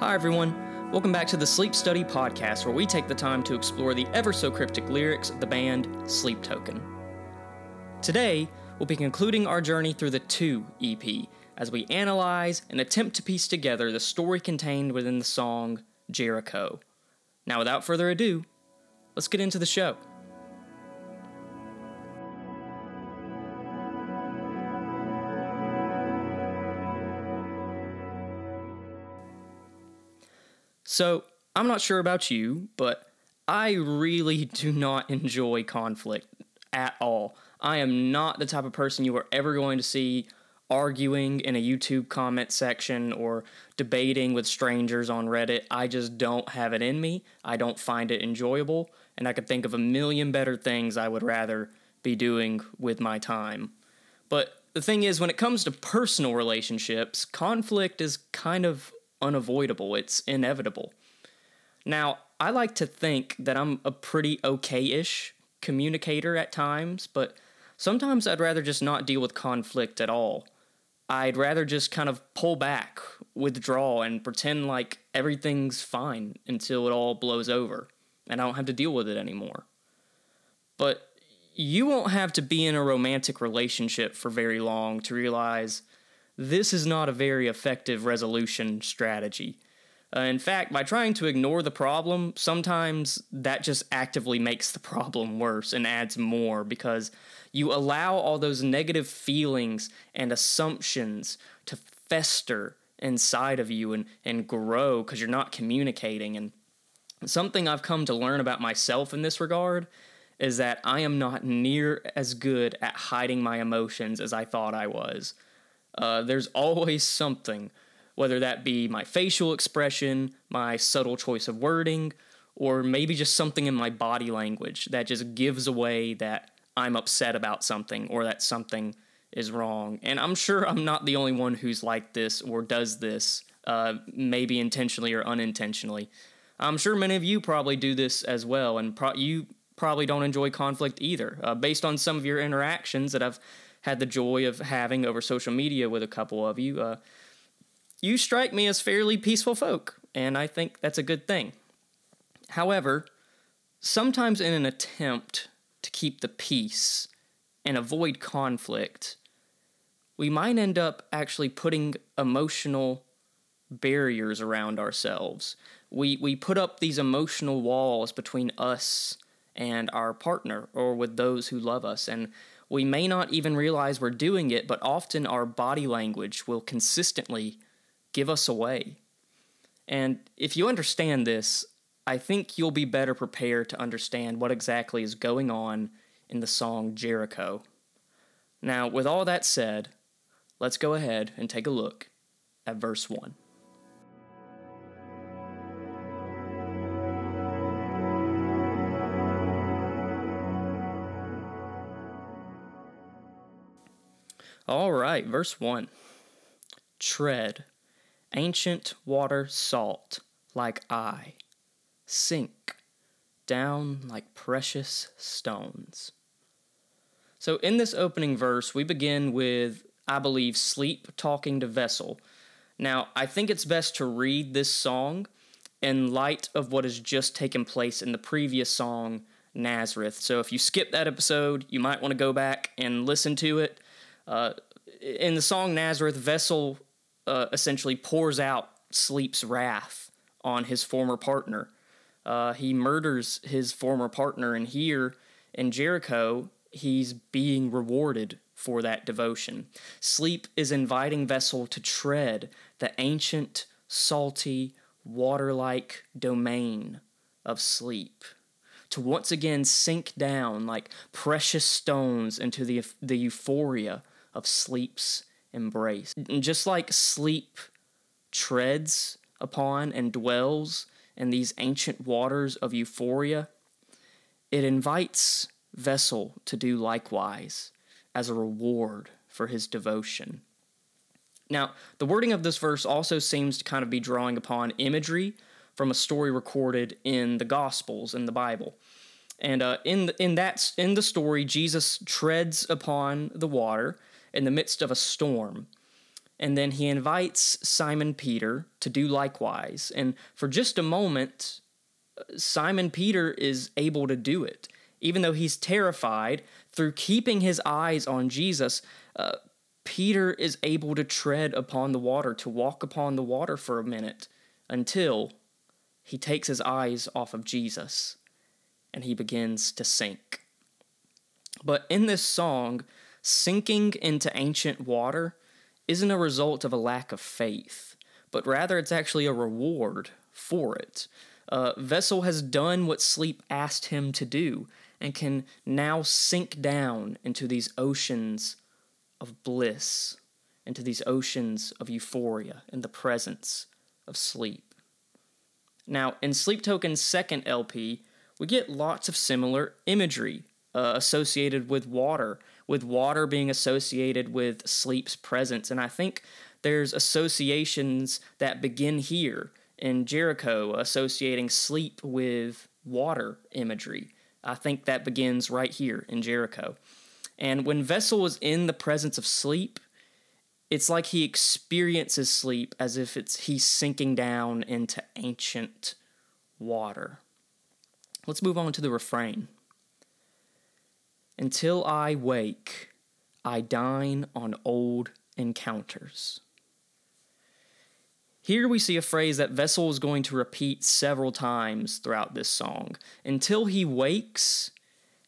Hi, everyone. Welcome back to the Sleep Study Podcast, where we take the time to explore the ever so cryptic lyrics of the band Sleep Token. Today, we'll be concluding our journey through the 2 EP as we analyze and attempt to piece together the story contained within the song Jericho. Now, without further ado, let's get into the show. So, I'm not sure about you, but I really do not enjoy conflict at all. I am not the type of person you are ever going to see arguing in a YouTube comment section or debating with strangers on Reddit. I just don't have it in me. I don't find it enjoyable, and I could think of a million better things I would rather be doing with my time. But the thing is, when it comes to personal relationships, conflict is kind of unavoidable, it's inevitable. Now, I like to think that I'm a pretty okay ish communicator at times, but sometimes I'd rather just not deal with conflict at all. I'd rather just kind of pull back, withdraw, and pretend like everything's fine until it all blows over and I don't have to deal with it anymore. But you won't have to be in a romantic relationship for very long to realize this is not a very effective resolution strategy. Uh, in fact, by trying to ignore the problem, sometimes that just actively makes the problem worse and adds more because you allow all those negative feelings and assumptions to fester inside of you and, and grow because you're not communicating. And something I've come to learn about myself in this regard is that I am not near as good at hiding my emotions as I thought I was. Uh, there's always something, whether that be my facial expression, my subtle choice of wording, or maybe just something in my body language that just gives away that I'm upset about something or that something is wrong. And I'm sure I'm not the only one who's like this or does this, uh, maybe intentionally or unintentionally. I'm sure many of you probably do this as well, and pro- you probably don't enjoy conflict either. Uh, based on some of your interactions that I've had the joy of having over social media with a couple of you, uh, you strike me as fairly peaceful folk, and I think that's a good thing. However, sometimes in an attempt to keep the peace and avoid conflict, we might end up actually putting emotional barriers around ourselves. We, we put up these emotional walls between us and our partner or with those who love us. And we may not even realize we're doing it, but often our body language will consistently give us away. And if you understand this, I think you'll be better prepared to understand what exactly is going on in the song Jericho. Now, with all that said, let's go ahead and take a look at verse 1. All right, verse 1. Tread, ancient water salt, like I, sink down like precious stones. So, in this opening verse, we begin with, I believe, sleep talking to Vessel. Now, I think it's best to read this song in light of what has just taken place in the previous song, Nazareth. So, if you skip that episode, you might want to go back and listen to it uh, in the song Nazareth, Vessel uh, essentially pours out Sleep's wrath on his former partner. Uh, he murders his former partner, and here in Jericho, he's being rewarded for that devotion. Sleep is inviting Vessel to tread the ancient, salty, water like domain of sleep to once again sink down like precious stones into the, the euphoria of sleep's embrace. And just like sleep treads upon and dwells in these ancient waters of euphoria, it invites Vessel to do likewise as a reward for his devotion. Now, the wording of this verse also seems to kind of be drawing upon imagery from a story recorded in the Gospels in the Bible. And uh, in the, in that in the story, Jesus treads upon the water in the midst of a storm. And then he invites Simon Peter to do likewise. And for just a moment, Simon Peter is able to do it. Even though he's terrified, through keeping his eyes on Jesus, uh, Peter is able to tread upon the water, to walk upon the water for a minute until he takes his eyes off of Jesus and he begins to sink. But in this song, sinking into ancient water isn't a result of a lack of faith, but rather it's actually a reward for it. Uh, Vessel has done what sleep asked him to do and can now sink down into these oceans of bliss, into these oceans of euphoria in the presence of sleep. Now, in Sleep Token's second LP, we get lots of similar imagery uh, associated with water, with water being associated with sleep's presence. And I think there's associations that begin here in Jericho associating sleep with water imagery. I think that begins right here in Jericho. And when Vessel is in the presence of sleep, it's like he experiences sleep as if it's he's sinking down into ancient water. Let's move on to the refrain. Until I wake, I dine on old encounters. Here we see a phrase that Vessel is going to repeat several times throughout this song. Until he wakes,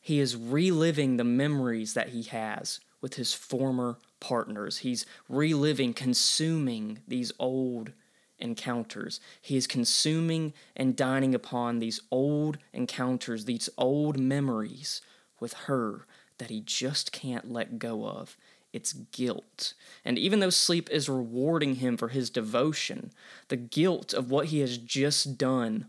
he is reliving the memories that he has with his former partners. He's reliving, consuming these old encounters. He is consuming and dining upon these old encounters, these old memories with her that he just can't let go of it's guilt. And even though sleep is rewarding him for his devotion, the guilt of what he has just done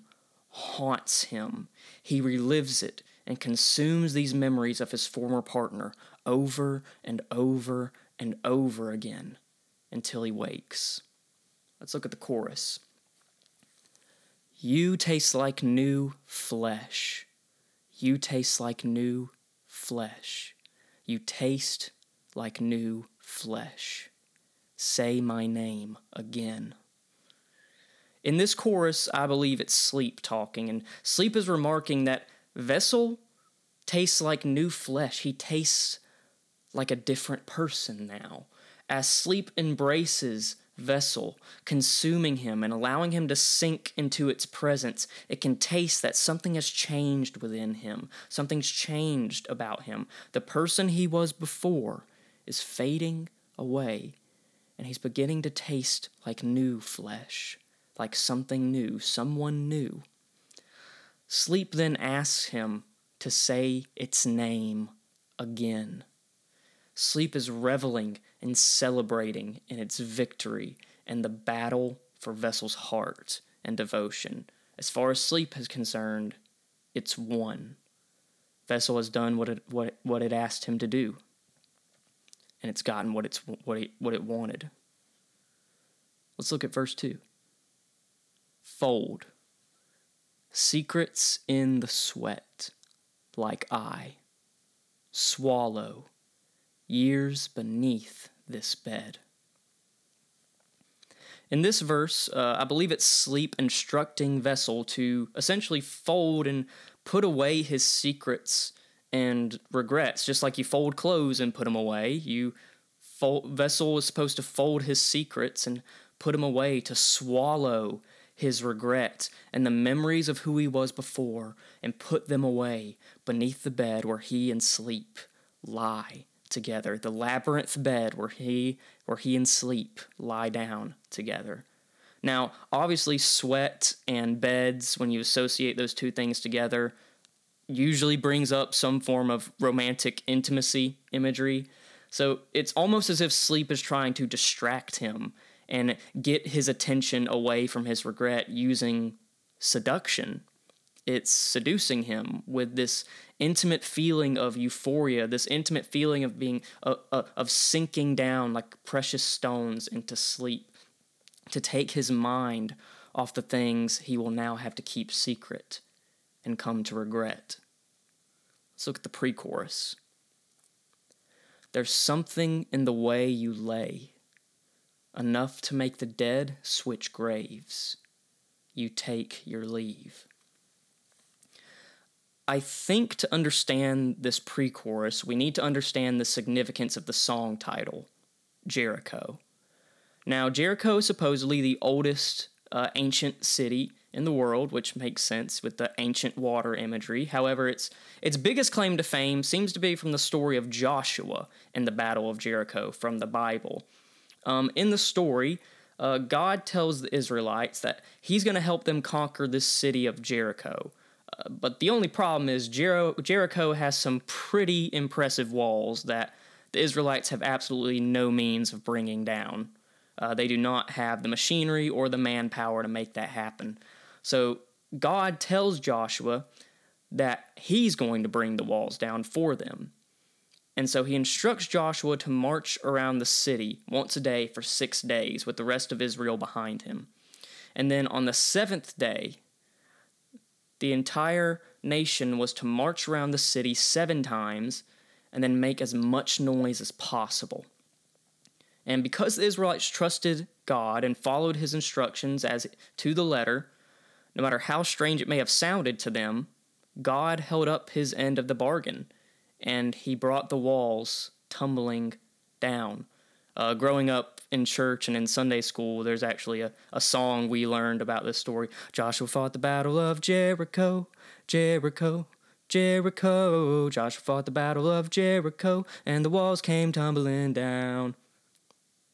haunts him. He relives it and consumes these memories of his former partner over and over and over again until he wakes. Let's look at the chorus. You taste like new flesh. You taste like new flesh. You taste like new flesh. Say my name again. In this chorus, I believe it's Sleep talking, and Sleep is remarking that Vessel tastes like new flesh. He tastes like a different person now. As Sleep embraces Vessel, consuming him and allowing him to sink into its presence, it can taste that something has changed within him. Something's changed about him. The person he was before is fading away, and he's beginning to taste like new flesh, like something new, someone new. Sleep then asks him to say its name again. Sleep is reveling and celebrating in its victory and the battle for Vessel's heart and devotion. As far as sleep is concerned, it's won. Vessel has done what it, what, what it asked him to do and it's gotten what it's what it, what it wanted. Let's look at verse 2. Fold. Secrets in the sweat, like I. Swallow. Years beneath this bed. In this verse, uh, I believe it's sleep instructing Vessel to essentially fold and put away his secrets and regrets. Just like you fold clothes and put them away, you fold, Vessel is supposed to fold his secrets and put them away to swallow his regret and the memories of who he was before and put them away beneath the bed where he and sleep lie together the labyrinth bed where he where he and sleep lie down together now obviously sweat and beds when you associate those two things together usually brings up some form of romantic intimacy imagery. So it's almost as if sleep is trying to distract him and get his attention away from his regret using seduction. It's seducing him with this intimate feeling of euphoria, this intimate feeling of being uh, uh, of sinking down like precious stones into sleep, to take his mind off the things he will now have to keep secret and come to regret. Let's look at the pre chorus. There's something in the way you lay, enough to make the dead switch graves. You take your leave. I think to understand this pre chorus, we need to understand the significance of the song title, Jericho. Now, Jericho is supposedly the oldest uh, ancient city in the world, which makes sense with the ancient water imagery. However, its its biggest claim to fame seems to be from the story of Joshua and the Battle of Jericho from the Bible. Um, in the story, uh, God tells the Israelites that He's going to help them conquer this city of Jericho. But the only problem is Jer- Jericho has some pretty impressive walls that the Israelites have absolutely no means of bringing down. Uh, they do not have the machinery or the manpower to make that happen. So God tells Joshua that he's going to bring the walls down for them. And so he instructs Joshua to march around the city once a day for six days with the rest of Israel behind him. And then on the seventh day, the entire nation was to march around the city seven times and then make as much noise as possible. And because the Israelites trusted God and followed his instructions as to the letter, no matter how strange it may have sounded to them, God held up his end of the bargain and he brought the walls tumbling down. Uh, growing up in church and in Sunday school, there's actually a, a song we learned about this story. Joshua fought the battle of Jericho, Jericho, Jericho. Joshua fought the battle of Jericho, and the walls came tumbling down.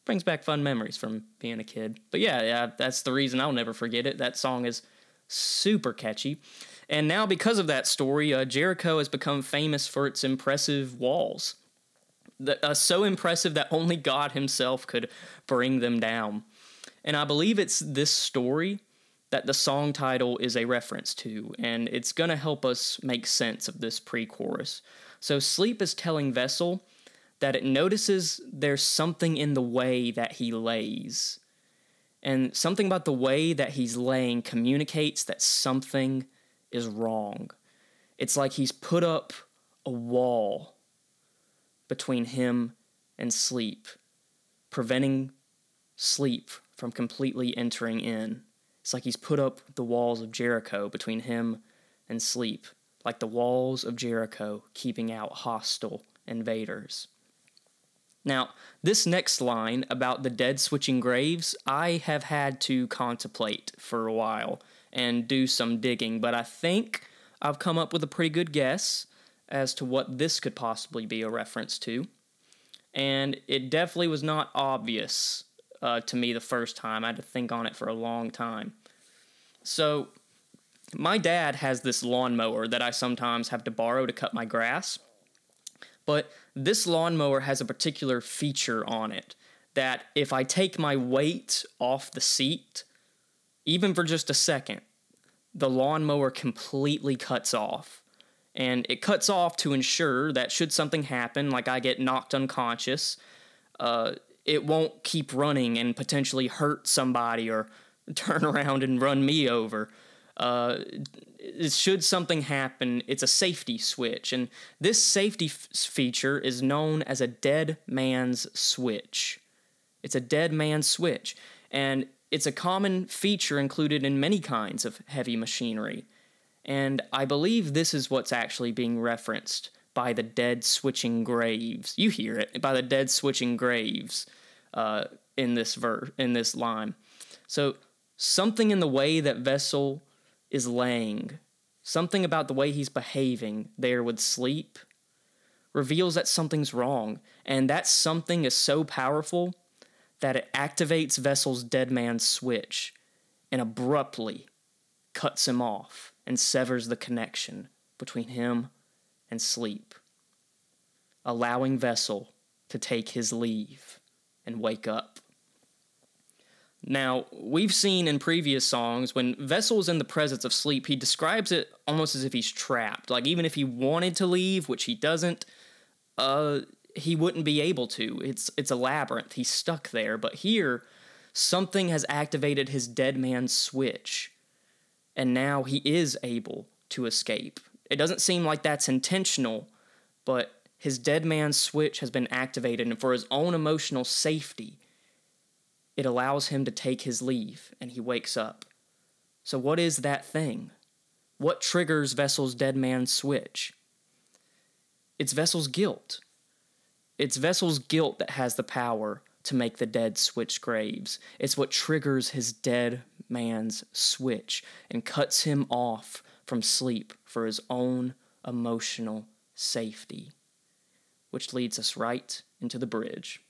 Brings back fun memories from being a kid. But yeah, yeah, that's the reason I'll never forget it. That song is super catchy. And now, because of that story, uh, Jericho has become famous for its impressive walls. The, uh, so impressive that only God Himself could bring them down. And I believe it's this story that the song title is a reference to, and it's going to help us make sense of this pre chorus. So, Sleep is telling Vessel that it notices there's something in the way that he lays. And something about the way that he's laying communicates that something is wrong. It's like he's put up a wall between him and sleep, preventing sleep from completely entering in. It's like he's put up the walls of Jericho between him and sleep, like the walls of Jericho keeping out hostile invaders. Now, this next line about the dead switching graves, I have had to contemplate for a while and do some digging, but I think I've come up with a pretty good guess as to what this could possibly be a reference to. And it definitely was not obvious uh, to me the first time. I had to think on it for a long time. So, my dad has this lawnmower that I sometimes have to borrow to cut my grass. But this lawnmower has a particular feature on it that if I take my weight off the seat, even for just a second, the lawnmower completely cuts off. And it cuts off to ensure that should something happen, like I get knocked unconscious, uh, it won't keep running and potentially hurt somebody or turn around and run me over. Uh, should something happen, it's a safety switch. And this safety f- feature is known as a dead man's switch. It's a dead man's switch. And it's a common feature included in many kinds of heavy machinery. And I believe this is what's actually being referenced by the dead switching graves. You hear it by the dead switching graves uh, in this ver- in this line. So something in the way that Vessel is laying, something about the way he's behaving there with sleep, reveals that something's wrong, and that something is so powerful that it activates Vessel's dead man switch and abruptly cuts him off and severs the connection between him and sleep, allowing Vessel to take his leave and wake up. Now, we've seen in previous songs when Vessel is in the presence of sleep, he describes it almost as if he's trapped. Like, even if he wanted to leave, which he doesn't, uh, he wouldn't be able to. It's it's a labyrinth. He's stuck there. But here, something has activated his dead man switch, and now he is able to escape. It doesn't seem like that's intentional, but his dead man switch has been activated, and for his own emotional safety, it allows him to take his leave and he wakes up. So, what is that thing? What triggers Vessel's dead man's switch? It's Vessel's guilt. It's Vessel's guilt that has the power to make the dead switch graves. It's what triggers his dead man's switch and cuts him off from sleep for his own emotional safety. Which leads us right into the bridge.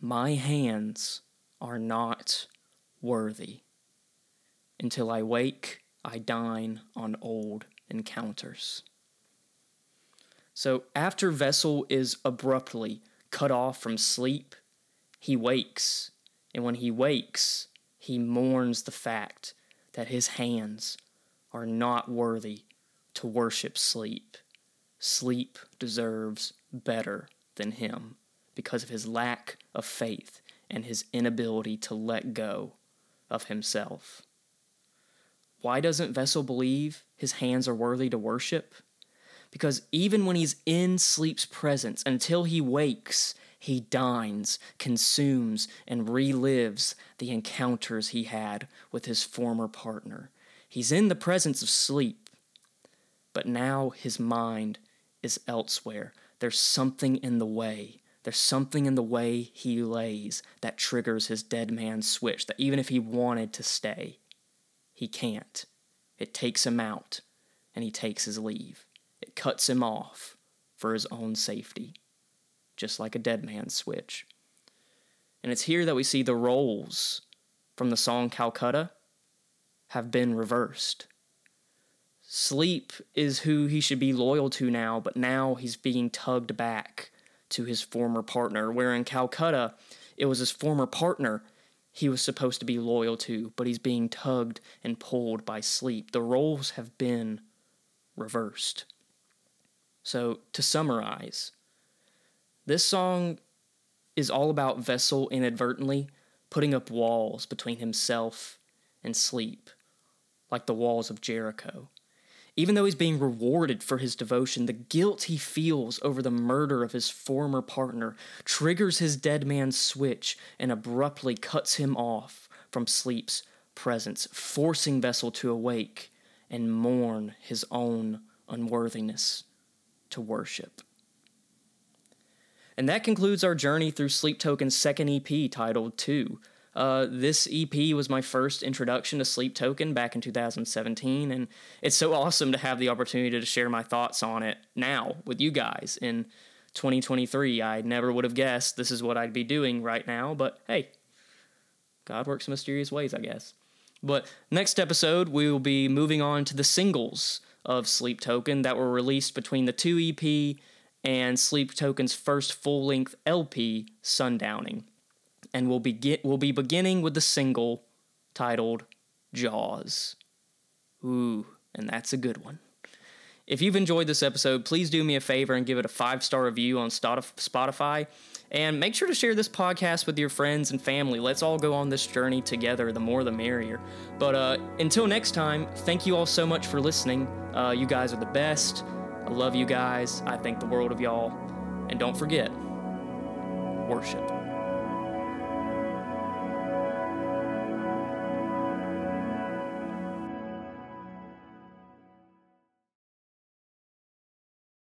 My hands are not worthy. Until I wake, I dine on old encounters. So after Vessel is abruptly cut off from sleep, he wakes, and when he wakes, he mourns the fact that his hands are not worthy to worship sleep. Sleep deserves better than him because of his lack of faith and his inability to let go of himself. Why doesn't Vessel believe his hands are worthy to worship? Because even when he's in sleep's presence, until he wakes, he dines, consumes, and relives the encounters he had with his former partner. He's in the presence of sleep, but now his mind is elsewhere. There's something in the way. There's something in the way he lays that triggers his dead man switch, that even if he wanted to stay, he can't. It takes him out, and he takes his leave. It cuts him off for his own safety just like a dead man's switch. And it's here that we see the roles from the song Calcutta have been reversed. Sleep is who he should be loyal to now, but now he's being tugged back to his former partner. Where in Calcutta, it was his former partner he was supposed to be loyal to, but he's being tugged and pulled by sleep. The roles have been reversed. So, to summarize, this song is all about Vessel inadvertently putting up walls between himself and sleep, like the walls of Jericho. Even though he's being rewarded for his devotion, the guilt he feels over the murder of his former partner triggers his dead man's switch and abruptly cuts him off from sleep's presence, forcing Vessel to awake and mourn his own unworthiness to worship. And that concludes our journey through Sleep Token's second EP titled 2. Uh, this EP was my first introduction to Sleep Token back in 2017, and it's so awesome to have the opportunity to share my thoughts on it now with you guys in 2023. I never would have guessed this is what I'd be doing right now, but hey, God works mysterious ways, I guess. But next episode, we will be moving on to the singles of Sleep Token that were released between the two EP and Sleep Token's first full length LP, Sundowning. And we'll, be we'll be beginning with the single titled Jaws. Ooh, and that's a good one. If you've enjoyed this episode, please do me a favor and give it a five star review on Spotify. And make sure to share this podcast with your friends and family. Let's all go on this journey together. The more, the merrier. But uh, until next time, thank you all so much for listening. Uh, you guys are the best. I love you guys. I think the world of y'all. And don't forget, worship.